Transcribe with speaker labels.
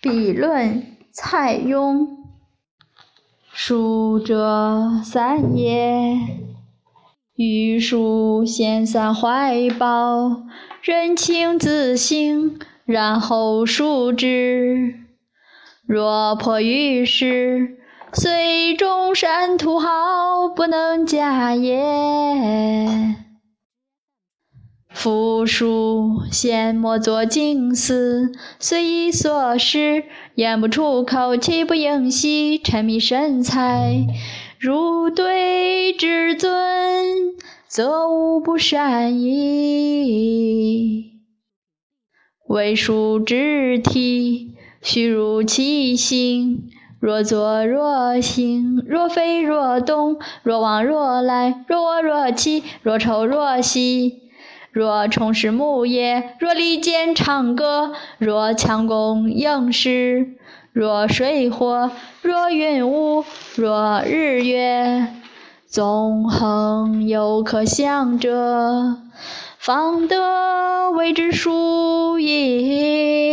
Speaker 1: 笔论，蔡邕。书者三也，欲书先散怀抱，人情自省，然后书之。若破于世，虽中山土豪，不能假也。夫书先莫作静思，随意所失，言不出口，气不应息，沉迷神采。如对至尊，则无不善矣。为书之体，须如其形。若坐若行，若飞若动，若往若来，若卧若起，若抽若吸。若从事牧业，若利剑唱歌，若强弓硬矢，若水火，若云雾，若日月，纵横有可想者，方得为之殊也。